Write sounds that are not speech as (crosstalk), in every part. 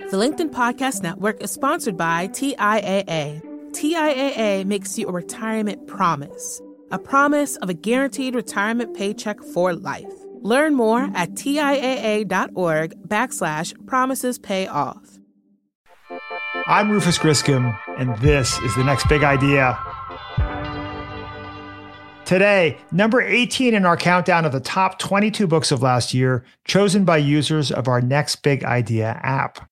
The LinkedIn Podcast Network is sponsored by TIAA. TIAA makes you a retirement promise, a promise of a guaranteed retirement paycheck for life. Learn more at TIAA.org backslash promises pay off. I'm Rufus Griscom, and this is the next big idea. Today, number 18 in our countdown of the top 22 books of last year, chosen by users of our Next Big Idea app.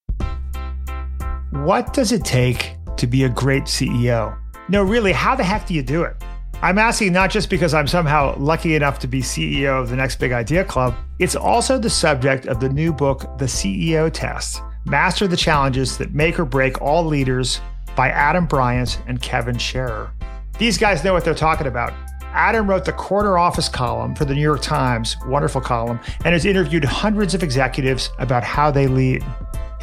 What does it take to be a great CEO? No, really, how the heck do you do it? I'm asking not just because I'm somehow lucky enough to be CEO of the Next Big Idea Club, it's also the subject of the new book, The CEO Test Master the Challenges That Make or Break All Leaders by Adam Bryant and Kevin Sharer. These guys know what they're talking about. Adam wrote the corner office column for the New York Times, wonderful column, and has interviewed hundreds of executives about how they lead.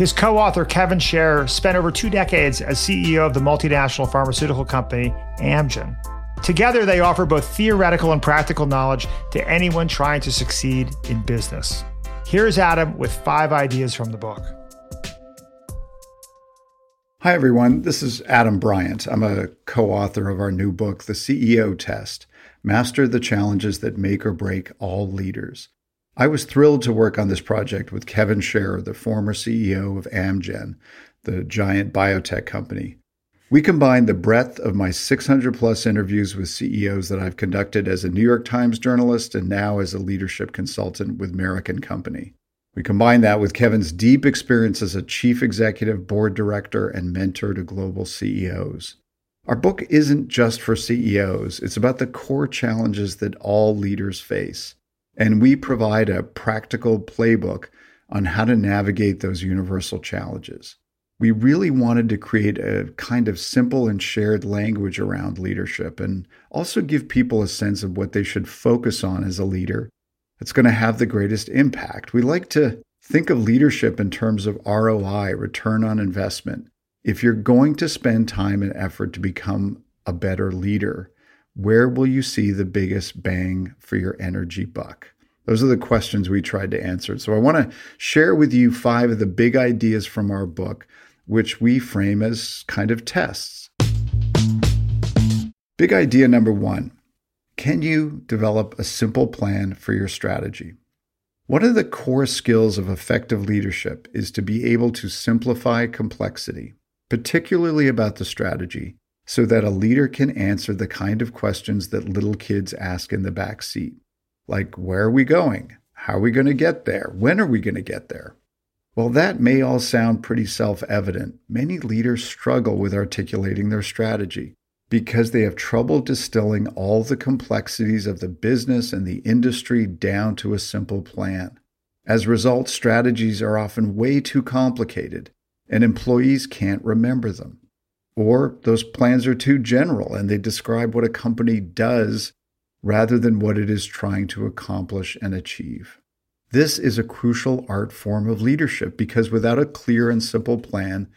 His co author, Kevin Sharer, spent over two decades as CEO of the multinational pharmaceutical company Amgen. Together, they offer both theoretical and practical knowledge to anyone trying to succeed in business. Here's Adam with five ideas from the book. Hi, everyone. This is Adam Bryant. I'm a co author of our new book, The CEO Test Master the Challenges That Make or Break All Leaders. I was thrilled to work on this project with Kevin Sharer, the former CEO of Amgen, the giant biotech company. We combined the breadth of my 600 plus interviews with CEOs that I've conducted as a New York Times journalist and now as a leadership consultant with Merryck and Company. We combined that with Kevin's deep experience as a chief executive, board director, and mentor to global CEOs. Our book isn't just for CEOs, it's about the core challenges that all leaders face. And we provide a practical playbook on how to navigate those universal challenges. We really wanted to create a kind of simple and shared language around leadership and also give people a sense of what they should focus on as a leader that's going to have the greatest impact. We like to think of leadership in terms of ROI, return on investment. If you're going to spend time and effort to become a better leader, where will you see the biggest bang for your energy buck? Those are the questions we tried to answer. So I want to share with you five of the big ideas from our book, which we frame as kind of tests. Big idea number one can you develop a simple plan for your strategy? One of the core skills of effective leadership is to be able to simplify complexity, particularly about the strategy, so that a leader can answer the kind of questions that little kids ask in the back seat. Like, where are we going? How are we going to get there? When are we going to get there? While that may all sound pretty self evident, many leaders struggle with articulating their strategy because they have trouble distilling all the complexities of the business and the industry down to a simple plan. As a result, strategies are often way too complicated, and employees can't remember them. Or those plans are too general and they describe what a company does rather than what it is trying to accomplish and achieve. This is a crucial art form of leadership because without a clear and simple plan,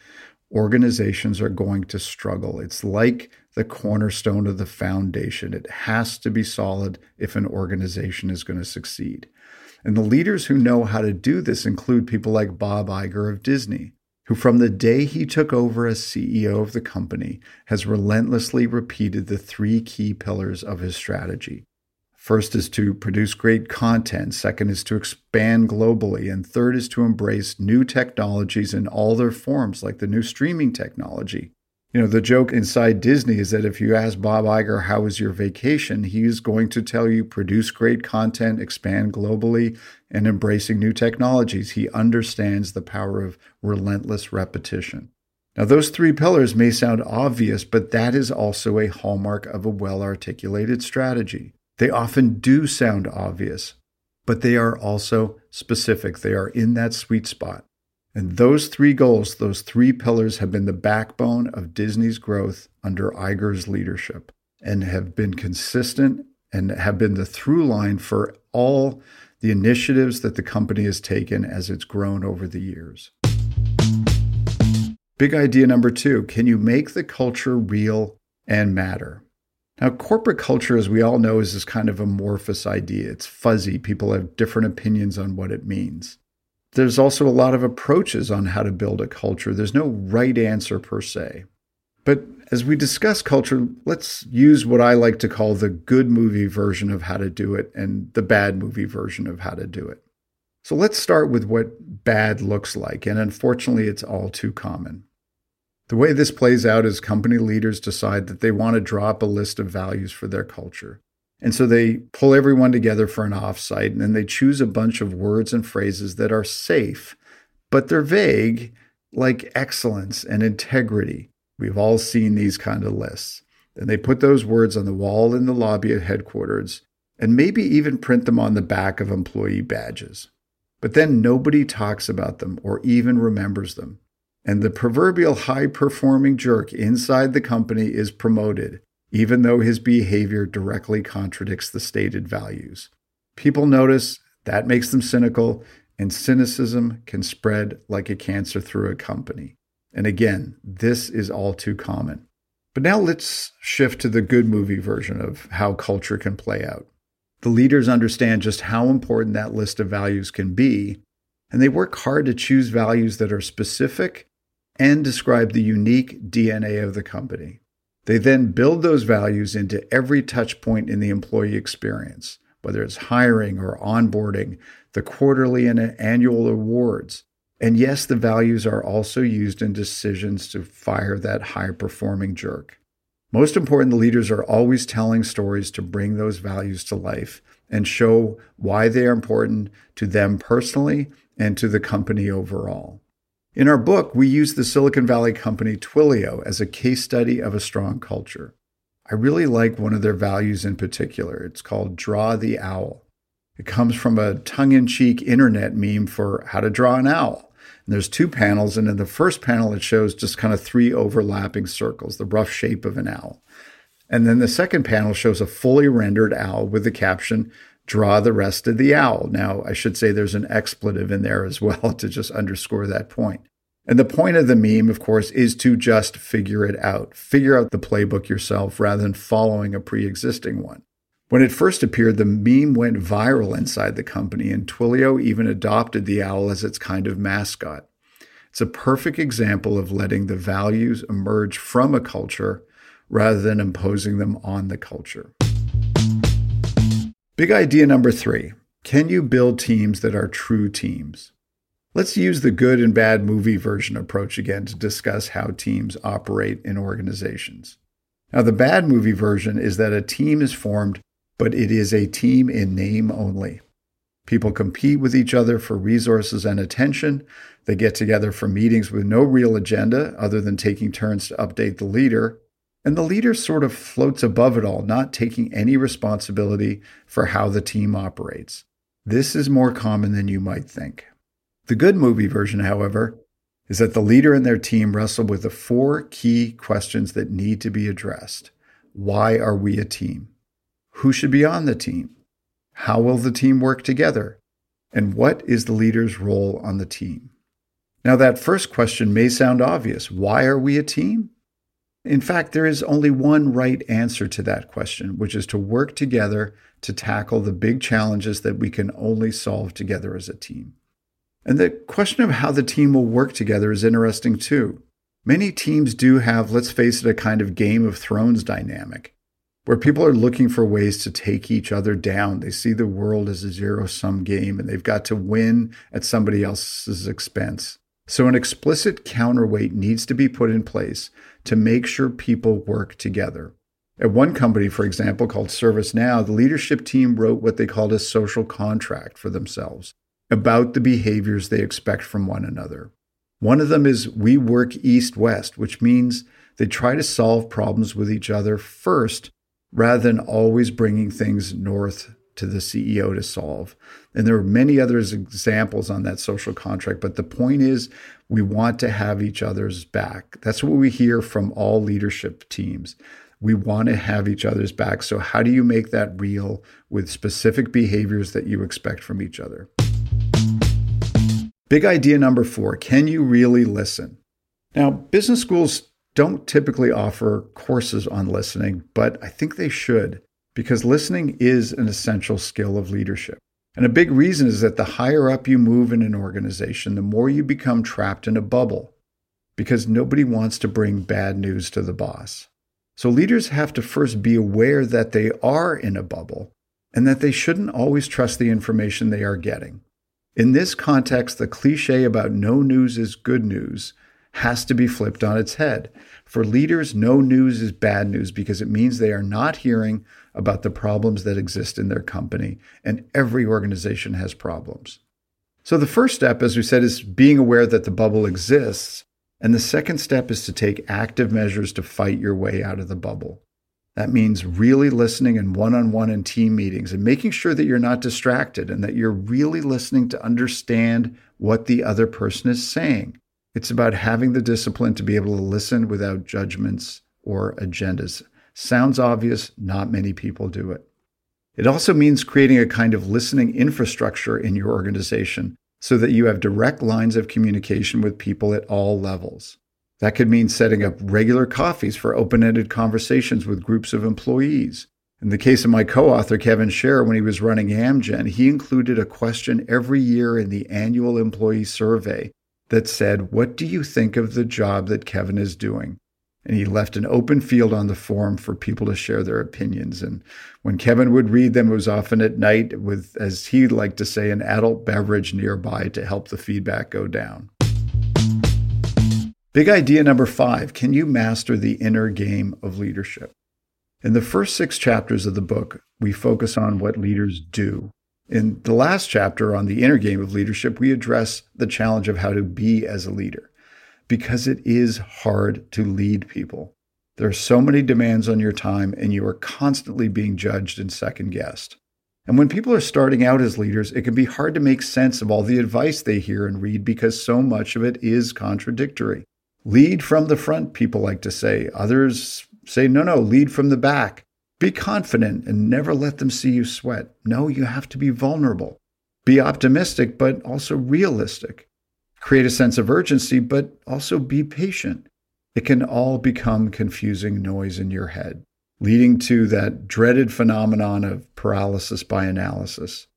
organizations are going to struggle. It's like the cornerstone of the foundation. It has to be solid if an organization is going to succeed. And the leaders who know how to do this include people like Bob Iger of Disney, who from the day he took over as CEO of the company has relentlessly repeated the three key pillars of his strategy. First is to produce great content, second is to expand globally, and third is to embrace new technologies in all their forms, like the new streaming technology. You know, the joke inside Disney is that if you ask Bob Iger, how was your vacation? He's going to tell you produce great content, expand globally, and embracing new technologies. He understands the power of relentless repetition. Now, those three pillars may sound obvious, but that is also a hallmark of a well articulated strategy. They often do sound obvious, but they are also specific. They are in that sweet spot. And those three goals, those three pillars, have been the backbone of Disney's growth under Iger's leadership and have been consistent and have been the through line for all the initiatives that the company has taken as it's grown over the years. Big idea number two can you make the culture real and matter? Now, corporate culture, as we all know, is this kind of amorphous idea. It's fuzzy. People have different opinions on what it means. There's also a lot of approaches on how to build a culture. There's no right answer per se. But as we discuss culture, let's use what I like to call the good movie version of how to do it and the bad movie version of how to do it. So let's start with what bad looks like. And unfortunately, it's all too common. The way this plays out is company leaders decide that they want to drop a list of values for their culture. And so they pull everyone together for an offsite and then they choose a bunch of words and phrases that are safe, but they're vague, like excellence and integrity. We've all seen these kind of lists. And they put those words on the wall in the lobby at headquarters and maybe even print them on the back of employee badges. But then nobody talks about them or even remembers them. And the proverbial high performing jerk inside the company is promoted even though his behavior directly contradicts the stated values. People notice, that makes them cynical, and cynicism can spread like a cancer through a company. And again, this is all too common. But now let's shift to the good movie version of how culture can play out. The leaders understand just how important that list of values can be, and they work hard to choose values that are specific and describe the unique DNA of the company. They then build those values into every touch point in the employee experience, whether it's hiring or onboarding, the quarterly and annual awards. And yes, the values are also used in decisions to fire that high performing jerk. Most important, the leaders are always telling stories to bring those values to life and show why they are important to them personally and to the company overall. In our book, we use the Silicon Valley company Twilio as a case study of a strong culture. I really like one of their values in particular. It's called Draw the Owl. It comes from a tongue in cheek internet meme for how to draw an owl. And there's two panels, and in the first panel, it shows just kind of three overlapping circles, the rough shape of an owl. And then the second panel shows a fully rendered owl with the caption, draw the rest of the owl. Now, I should say there's an expletive in there as (laughs) well to just underscore that point. And the point of the meme, of course, is to just figure it out. Figure out the playbook yourself rather than following a pre existing one. When it first appeared, the meme went viral inside the company, and Twilio even adopted the owl as its kind of mascot. It's a perfect example of letting the values emerge from a culture rather than imposing them on the culture. Big idea number three can you build teams that are true teams? Let's use the good and bad movie version approach again to discuss how teams operate in organizations. Now, the bad movie version is that a team is formed, but it is a team in name only. People compete with each other for resources and attention. They get together for meetings with no real agenda other than taking turns to update the leader. And the leader sort of floats above it all, not taking any responsibility for how the team operates. This is more common than you might think. The good movie version, however, is that the leader and their team wrestle with the four key questions that need to be addressed. Why are we a team? Who should be on the team? How will the team work together? And what is the leader's role on the team? Now, that first question may sound obvious. Why are we a team? In fact, there is only one right answer to that question, which is to work together to tackle the big challenges that we can only solve together as a team. And the question of how the team will work together is interesting too. Many teams do have, let's face it, a kind of Game of Thrones dynamic where people are looking for ways to take each other down. They see the world as a zero sum game and they've got to win at somebody else's expense. So, an explicit counterweight needs to be put in place to make sure people work together. At one company, for example, called ServiceNow, the leadership team wrote what they called a social contract for themselves about the behaviors they expect from one another. One of them is we work east west, which means they try to solve problems with each other first rather than always bringing things north to the CEO to solve. And there are many other examples on that social contract, but the point is we want to have each other's back. That's what we hear from all leadership teams. We want to have each other's back. So, how do you make that real with specific behaviors that you expect from each other? Big idea number four can you really listen? Now, business schools don't typically offer courses on listening, but I think they should because listening is an essential skill of leadership. And a big reason is that the higher up you move in an organization, the more you become trapped in a bubble because nobody wants to bring bad news to the boss. So leaders have to first be aware that they are in a bubble and that they shouldn't always trust the information they are getting. In this context, the cliche about no news is good news has to be flipped on its head. For leaders, no news is bad news because it means they are not hearing about the problems that exist in their company, and every organization has problems. So, the first step, as we said, is being aware that the bubble exists. And the second step is to take active measures to fight your way out of the bubble. That means really listening in one on one and team meetings and making sure that you're not distracted and that you're really listening to understand what the other person is saying. It's about having the discipline to be able to listen without judgments or agendas. Sounds obvious, not many people do it. It also means creating a kind of listening infrastructure in your organization so that you have direct lines of communication with people at all levels. That could mean setting up regular coffees for open ended conversations with groups of employees. In the case of my co author, Kevin Sharer, when he was running Amgen, he included a question every year in the annual employee survey that said, What do you think of the job that Kevin is doing? And he left an open field on the forum for people to share their opinions. And when Kevin would read them, it was often at night with, as he liked to say, an adult beverage nearby to help the feedback go down. Big idea number five can you master the inner game of leadership? In the first six chapters of the book, we focus on what leaders do. In the last chapter on the inner game of leadership, we address the challenge of how to be as a leader because it is hard to lead people. There are so many demands on your time, and you are constantly being judged and second guessed. And when people are starting out as leaders, it can be hard to make sense of all the advice they hear and read because so much of it is contradictory. Lead from the front, people like to say. Others say, no, no, lead from the back. Be confident and never let them see you sweat. No, you have to be vulnerable. Be optimistic, but also realistic. Create a sense of urgency, but also be patient. It can all become confusing noise in your head, leading to that dreaded phenomenon of paralysis by analysis.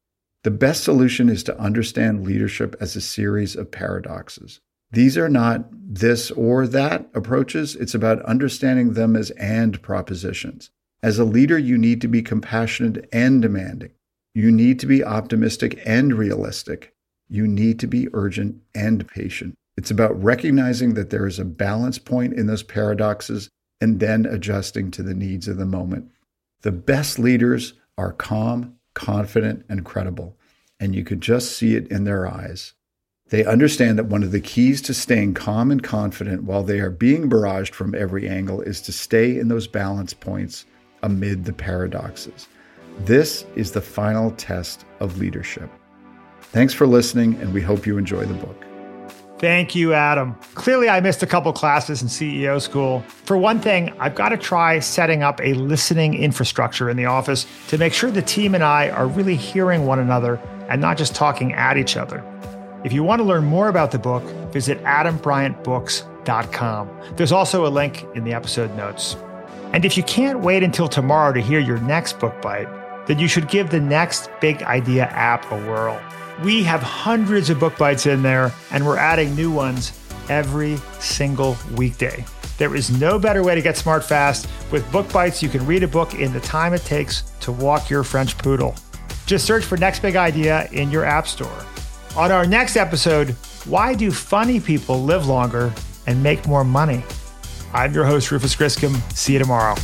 The best solution is to understand leadership as a series of paradoxes. These are not this or that approaches. It's about understanding them as and propositions. As a leader, you need to be compassionate and demanding. You need to be optimistic and realistic. You need to be urgent and patient. It's about recognizing that there is a balance point in those paradoxes and then adjusting to the needs of the moment. The best leaders are calm, confident, and credible, and you could just see it in their eyes. They understand that one of the keys to staying calm and confident while they are being barraged from every angle is to stay in those balance points amid the paradoxes. This is the final test of leadership. Thanks for listening, and we hope you enjoy the book. Thank you, Adam. Clearly, I missed a couple classes in CEO school. For one thing, I've got to try setting up a listening infrastructure in the office to make sure the team and I are really hearing one another and not just talking at each other. If you want to learn more about the book, visit adambryantbooks.com. There's also a link in the episode notes. And if you can't wait until tomorrow to hear your next book bite, then you should give the next Big Idea app a whirl. We have hundreds of book bites in there, and we're adding new ones every single weekday. There is no better way to get smart fast. With Book Bites, you can read a book in the time it takes to walk your French poodle. Just search for Next Big Idea in your App Store. On our next episode, why do funny people live longer and make more money? I'm your host, Rufus Griscom. See you tomorrow.